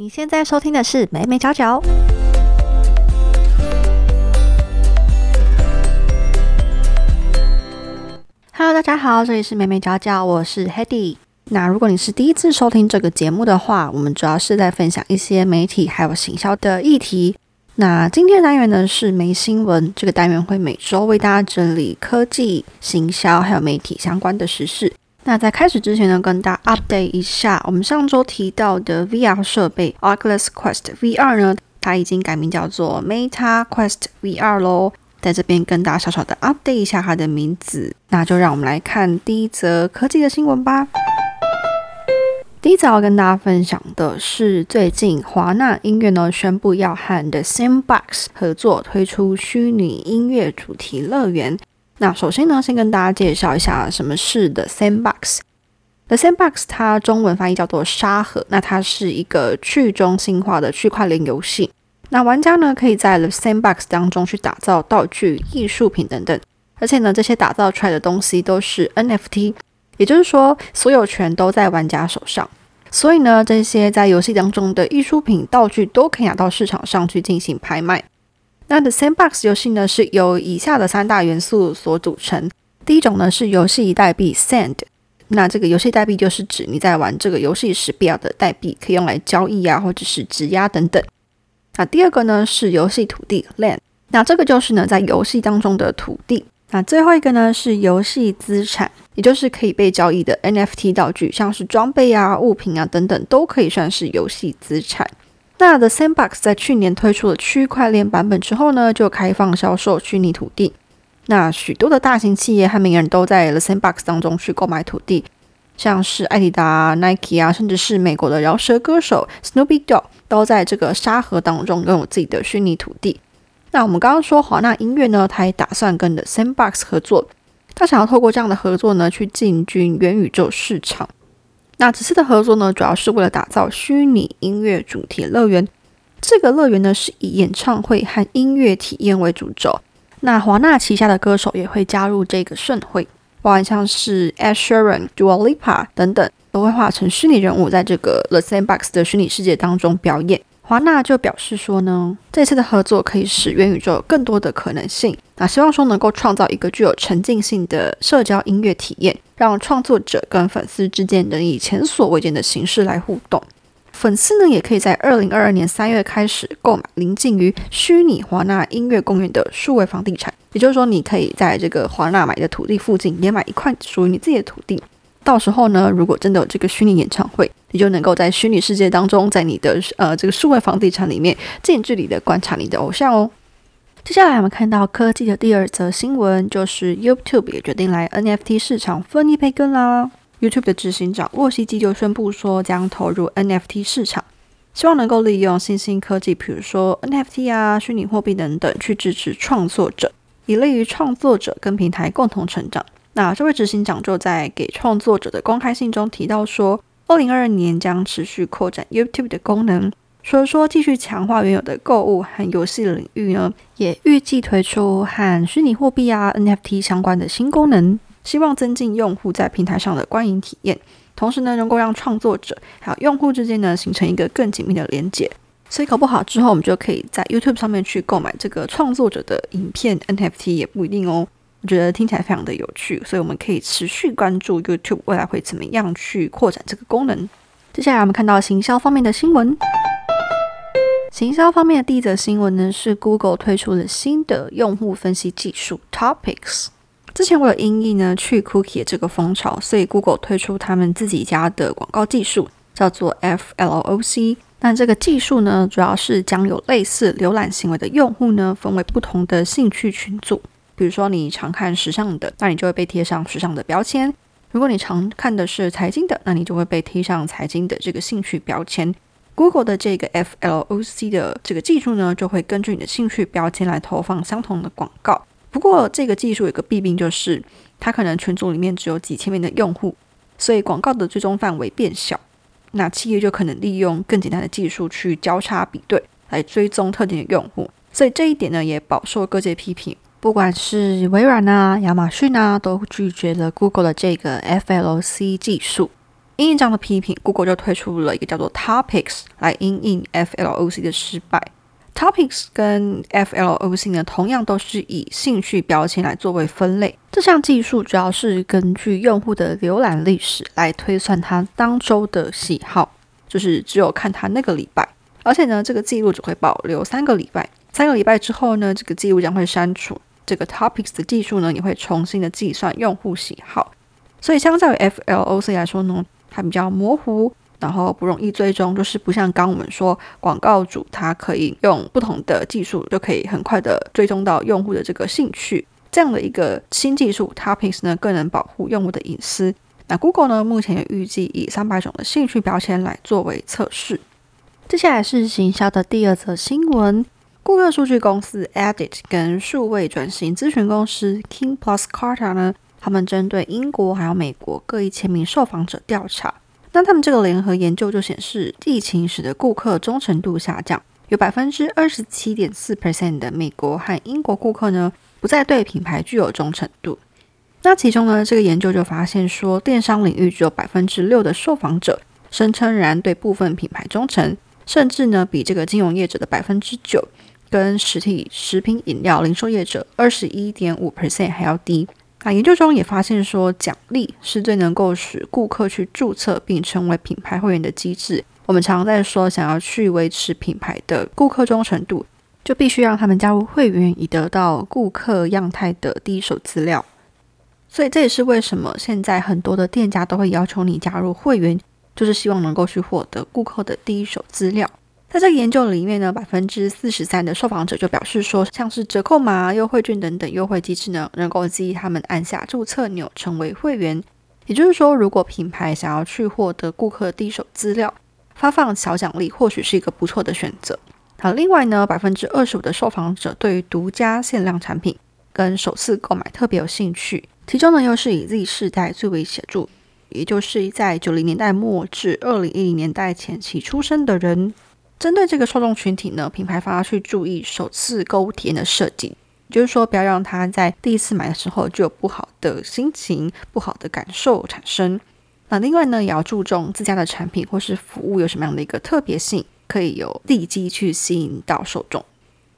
你现在收听的是美美角角。Hello，大家好，这里是美美角角，我是 Hedy。那如果你是第一次收听这个节目的话，我们主要是在分享一些媒体还有行销的议题。那今天的单元呢是没新闻，这个单元会每周为大家整理科技、行销还有媒体相关的时事。那在开始之前呢，跟大家 update 一下，我们上周提到的 VR 设备 Oculus Quest VR 呢，它已经改名叫做 Meta Quest VR 喽。在这边跟大家小小的 update 一下它的名字。那就让我们来看第一则科技的新闻吧。第一则要跟大家分享的是，最近华纳音乐呢宣布要和 The Sandbox 合作推出虚拟音乐主题乐园。那首先呢，先跟大家介绍一下什么是 The Sandbox。The Sandbox 它中文翻译叫做沙盒，那它是一个去中心化的区块链游戏。那玩家呢可以在 The Sandbox 当中去打造道具、艺术品等等，而且呢这些打造出来的东西都是 NFT。也就是说，所有权都在玩家手上，所以呢，这些在游戏当中的艺术品、道具都可以拿到市场上去进行拍卖。那 The Sandbox 游戏呢，是由以下的三大元素所组成。第一种呢是游戏代币 Sand，那这个游戏代币就是指你在玩这个游戏时必要的代币，可以用来交易啊，或者是质押等等。那第二个呢是游戏土地 Land，那这个就是呢在游戏当中的土地。那最后一个呢是游戏资产，也就是可以被交易的 NFT 道具，像是装备啊、物品啊等等，都可以算是游戏资产。那 The Sandbox 在去年推出了区块链版本之后呢，就开放销售虚拟土地。那许多的大型企业和名人都在 The Sandbox 当中去购买土地，像是艾迪达、Nike 啊，甚至是美国的饶舌歌手 Snoop Dog 都在这个沙盒当中拥有自己的虚拟土地。那我们刚刚说华纳音乐呢，它也打算跟 The Sandbox 合作，他想要透过这样的合作呢，去进军元宇宙市场。那此次的合作呢，主要是为了打造虚拟音乐主题乐园。这个乐园呢，是以演唱会和音乐体验为主轴。那华纳旗下的歌手也会加入这个盛会，包含像是 Ed Sheeran、Dua Lipa 等等，都会化成虚拟人物，在这个 The Sandbox 的虚拟世界当中表演。华纳就表示说呢，这次的合作可以使元宇宙有更多的可能性。那希望说能够创造一个具有沉浸性的社交音乐体验，让创作者跟粉丝之间能以前所未见的形式来互动。粉丝呢，也可以在二零二二年三月开始购买临近于虚拟华纳音乐公园的数位房地产。也就是说，你可以在这个华纳买的土地附近，也买一块属于你自己的土地。到时候呢，如果真的有这个虚拟演唱会，你就能够在虚拟世界当中，在你的呃这个数位房地产里面近距离的观察你的偶像哦。接下来我们看到科技的第二则新闻，就是 YouTube 也决定来 NFT 市场分一杯羹啦。YouTube 的执行长沃西基就宣布说，将投入 NFT 市场，希望能够利用新兴科技，比如说 NFT 啊、虚拟货币等等，去支持创作者，以利于创作者跟平台共同成长。那这位执行长就在给创作者的公开信中提到说，二零二二年将持续扩展 YouTube 的功能，除了说继续强化原有的购物和游戏领域呢，也预计推出和虚拟货币啊 NFT 相关的新功能，希望增进用户在平台上的观影体验，同时呢，能够让创作者还有用户之间呢形成一个更紧密的连接。所以搞不好之后，我们就可以在 YouTube 上面去购买这个创作者的影片 NFT 也不一定哦。我觉得听起来非常的有趣，所以我们可以持续关注 YouTube 未来会怎么样去扩展这个功能。接下来我们看到行销方面的新闻。行销方面的第一则新闻呢，是 Google 推出了新的用户分析技术 Topics。之前为了因应呢去 Cookie 这个风潮，所以 Google 推出他们自己家的广告技术，叫做 FLOC。那这个技术呢，主要是将有类似浏览行为的用户呢，分为不同的兴趣群组。比如说你常看时尚的，那你就会被贴上时尚的标签；如果你常看的是财经的，那你就会被贴上财经的这个兴趣标签。Google 的这个 FLOC 的这个技术呢，就会根据你的兴趣标签来投放相同的广告。不过这个技术有个弊病，就是它可能群组里面只有几千名的用户，所以广告的最终范围变小。那企业就可能利用更简单的技术去交叉比对，来追踪特定的用户。所以这一点呢，也饱受各界批评。不管是微软啊、亚马逊啊，都拒绝了 Google 的这个 FLC 技术。因应这样的批评，Google 就推出了一个叫做 Topics 来因应 FLOC 的失败。Topics 跟 FLOC 呢，同样都是以兴趣标签来作为分类。这项技术主要是根据用户的浏览历史来推算他当周的喜好，就是只有看他那个礼拜。而且呢，这个记录只会保留三个礼拜，三个礼拜之后呢，这个记录将会删除。这个 Topics 的技术呢，也会重新的计算用户喜好。所以相较于 FLOC 来说呢，它比较模糊。然后不容易追踪，就是不像刚我们说广告主，他可以用不同的技术就可以很快的追踪到用户的这个兴趣，这样的一个新技术，Topics 呢更能保护用户的隐私。那 Google 呢目前也预计以三百种的兴趣标签来作为测试。接下来是行销的第二则新闻，顾客数据公司 Edit 跟数位转型咨询公司 King Plus Carta 呢，他们针对英国还有美国各一千名受访者调查。那他们这个联合研究就显示，疫情使得顾客忠诚度下降，有百分之二十七点四 percent 的美国和英国顾客呢，不再对品牌具有忠诚度。那其中呢，这个研究就发现说，电商领域只有百分之六的受访者声称仍然对部分品牌忠诚，甚至呢，比这个金融业者的百分之九，跟实体食品饮料零售业者二十一点五 percent 还要低。那研究中也发现说，奖励是最能够使顾客去注册并成为品牌会员的机制。我们常常在说，想要去维持品牌的顾客忠诚度，就必须让他们加入会员，以得到顾客样态的第一手资料。所以这也是为什么现在很多的店家都会要求你加入会员，就是希望能够去获得顾客的第一手资料。在这个研究里面呢，百分之四十三的受访者就表示说，像是折扣码、优惠券等等优惠机制呢，能够激励他们按下注册钮成为会员。也就是说，如果品牌想要去获得顾客第一手资料，发放小奖励或许是一个不错的选择。好，另外呢，百分之二十五的受访者对于独家限量产品跟首次购买特别有兴趣，其中呢又是以 Z 世代最为显著，也就是在九零年代末至二零一零年代前期出生的人。针对这个受众群体呢，品牌方要去注意首次购物体验的设计，就是说不要让他在第一次买的时候就有不好的心情、不好的感受产生。那另外呢，也要注重自家的产品或是服务有什么样的一个特别性，可以有立即去吸引到受众。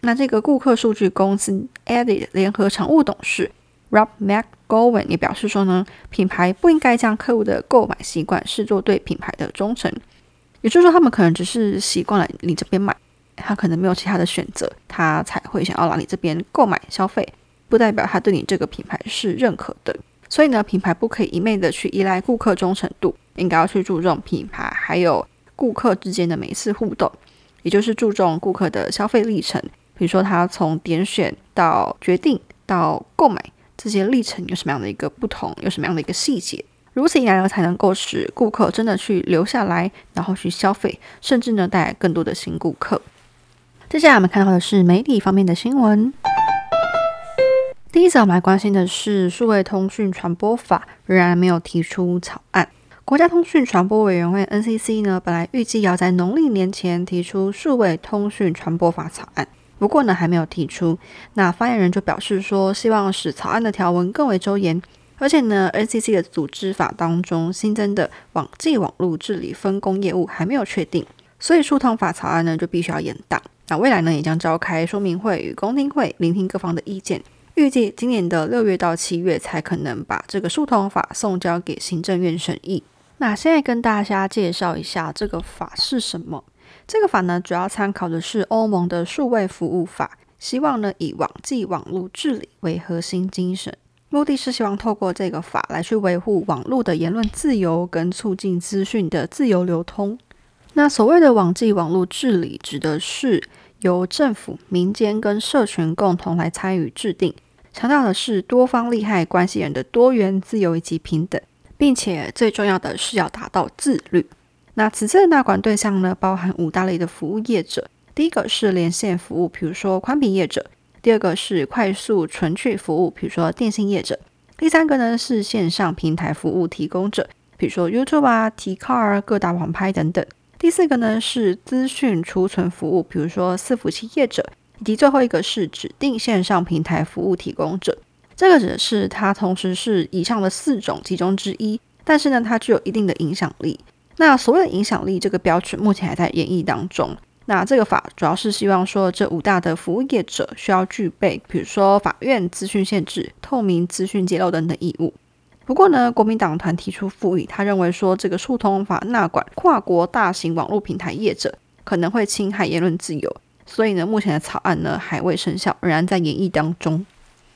那这个顾客数据公司 Edit 联合常务董事 Rob McGowan 也表示说呢，品牌不应该将客户的购买习惯视作对品牌的忠诚。也就是说，他们可能只是习惯了你这边买，他可能没有其他的选择，他才会想要来你这边购买消费，不代表他对你这个品牌是认可的。所以呢，品牌不可以一昧的去依赖顾客忠诚度，应该要去注重品牌还有顾客之间的每一次互动，也就是注重顾客的消费历程，比如说他从点选到决定到购买这些历程有什么样的一个不同，有什么样的一个细节。如此一来呢，才能够使顾客真的去留下来，然后去消费，甚至呢带来更多的新顾客。接下来我们看到的是媒体方面的新闻。第一则我们来关心的是数位通讯传播法仍然没有提出草案。国家通讯传播委员会 NCC 呢，本来预计要在农历年前提出数位通讯传播法草案，不过呢还没有提出。那发言人就表示说，希望使草案的条文更为周延。而且呢，NCC 的组织法当中新增的网际网络治理分工业务还没有确定，所以数通法草案呢就必须要延档。那未来呢也将召开说明会与公听会，聆听各方的意见。预计今年的六月到七月才可能把这个数通法送交给行政院审议。那现在跟大家介绍一下这个法是什么。这个法呢主要参考的是欧盟的数位服务法，希望呢以网际网络治理为核心精神。目的是希望透过这个法来去维护网络的言论自由，跟促进资讯的自由流通。那所谓的网际网络治理，指的是由政府、民间跟社群共同来参与制定，强调的是多方利害关系人的多元、自由以及平等，并且最重要的是要达到自律。那此次的纳管对象呢，包含五大类的服务业者，第一个是连线服务，比如说宽频业者。第二个是快速存取服务，比如说电信业者；第三个呢是线上平台服务提供者，比如说 YouTube 啊、T Car、各大网拍等等；第四个呢是资讯储存服务，比如说伺服器业者；以及最后一个是指定线上平台服务提供者。这个指的是它同时是以上的四种其中之一，但是呢，它具有一定的影响力。那所谓的影响力这个标准，目前还在演绎当中。那这个法主要是希望说，这五大的服务业者需要具备，比如说法院资讯限制、透明资讯揭露等等义务。不过呢，国民党团提出复议，他认为说，这个诉通法纳管跨国大型网络平台业者，可能会侵害言论自由。所以呢，目前的草案呢还未生效，仍然在演绎当中。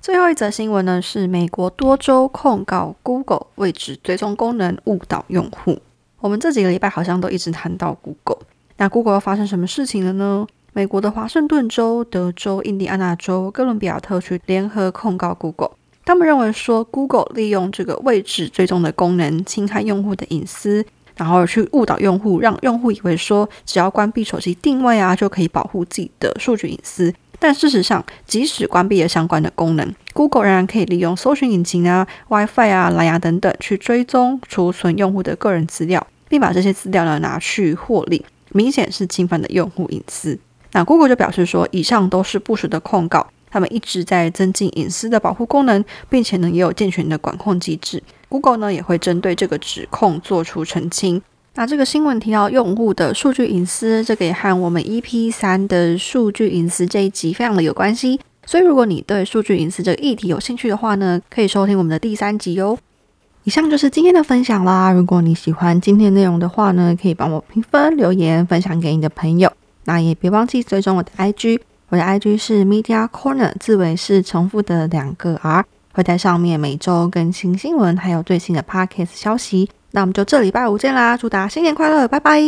最后一则新闻呢，是美国多州控告 Google 位置追踪功能误导用户。我们这几个礼拜好像都一直谈到 Google。那 Google 又发生什么事情了呢？美国的华盛顿州、德州、印第安纳州、哥伦比亚特区联合控告 Google，他们认为说 Google 利用这个位置追踪的功能侵害用户的隐私，然后去误导用户，让用户以为说只要关闭手机定位啊，就可以保护自己的数据隐私。但事实上，即使关闭了相关的功能，Google 仍然可以利用搜寻引擎啊、WiFi 啊、蓝牙等等去追踪、储存用户的个人资料，并把这些资料呢拿去获利。明显是侵犯的用户隐私。那 Google 就表示说，以上都是部署的控告，他们一直在增进隐私的保护功能，并且呢也有健全的管控机制。Google 呢也会针对这个指控做出澄清。那这个新闻提到用户的数据隐私，这个也和我们 EP 三的数据隐私这一集非常的有关系。所以如果你对数据隐私这个议题有兴趣的话呢，可以收听我们的第三集哦。以上就是今天的分享啦。如果你喜欢今天内容的话呢，可以帮我评分、留言、分享给你的朋友。那也别忘记追踪我的 IG，我的 IG 是 Media Corner，字尾是重复的两个 R，会在上面每周更新新闻，还有最新的 Podcast 消息。那我们就这礼拜五见啦！祝大家新年快乐，拜拜。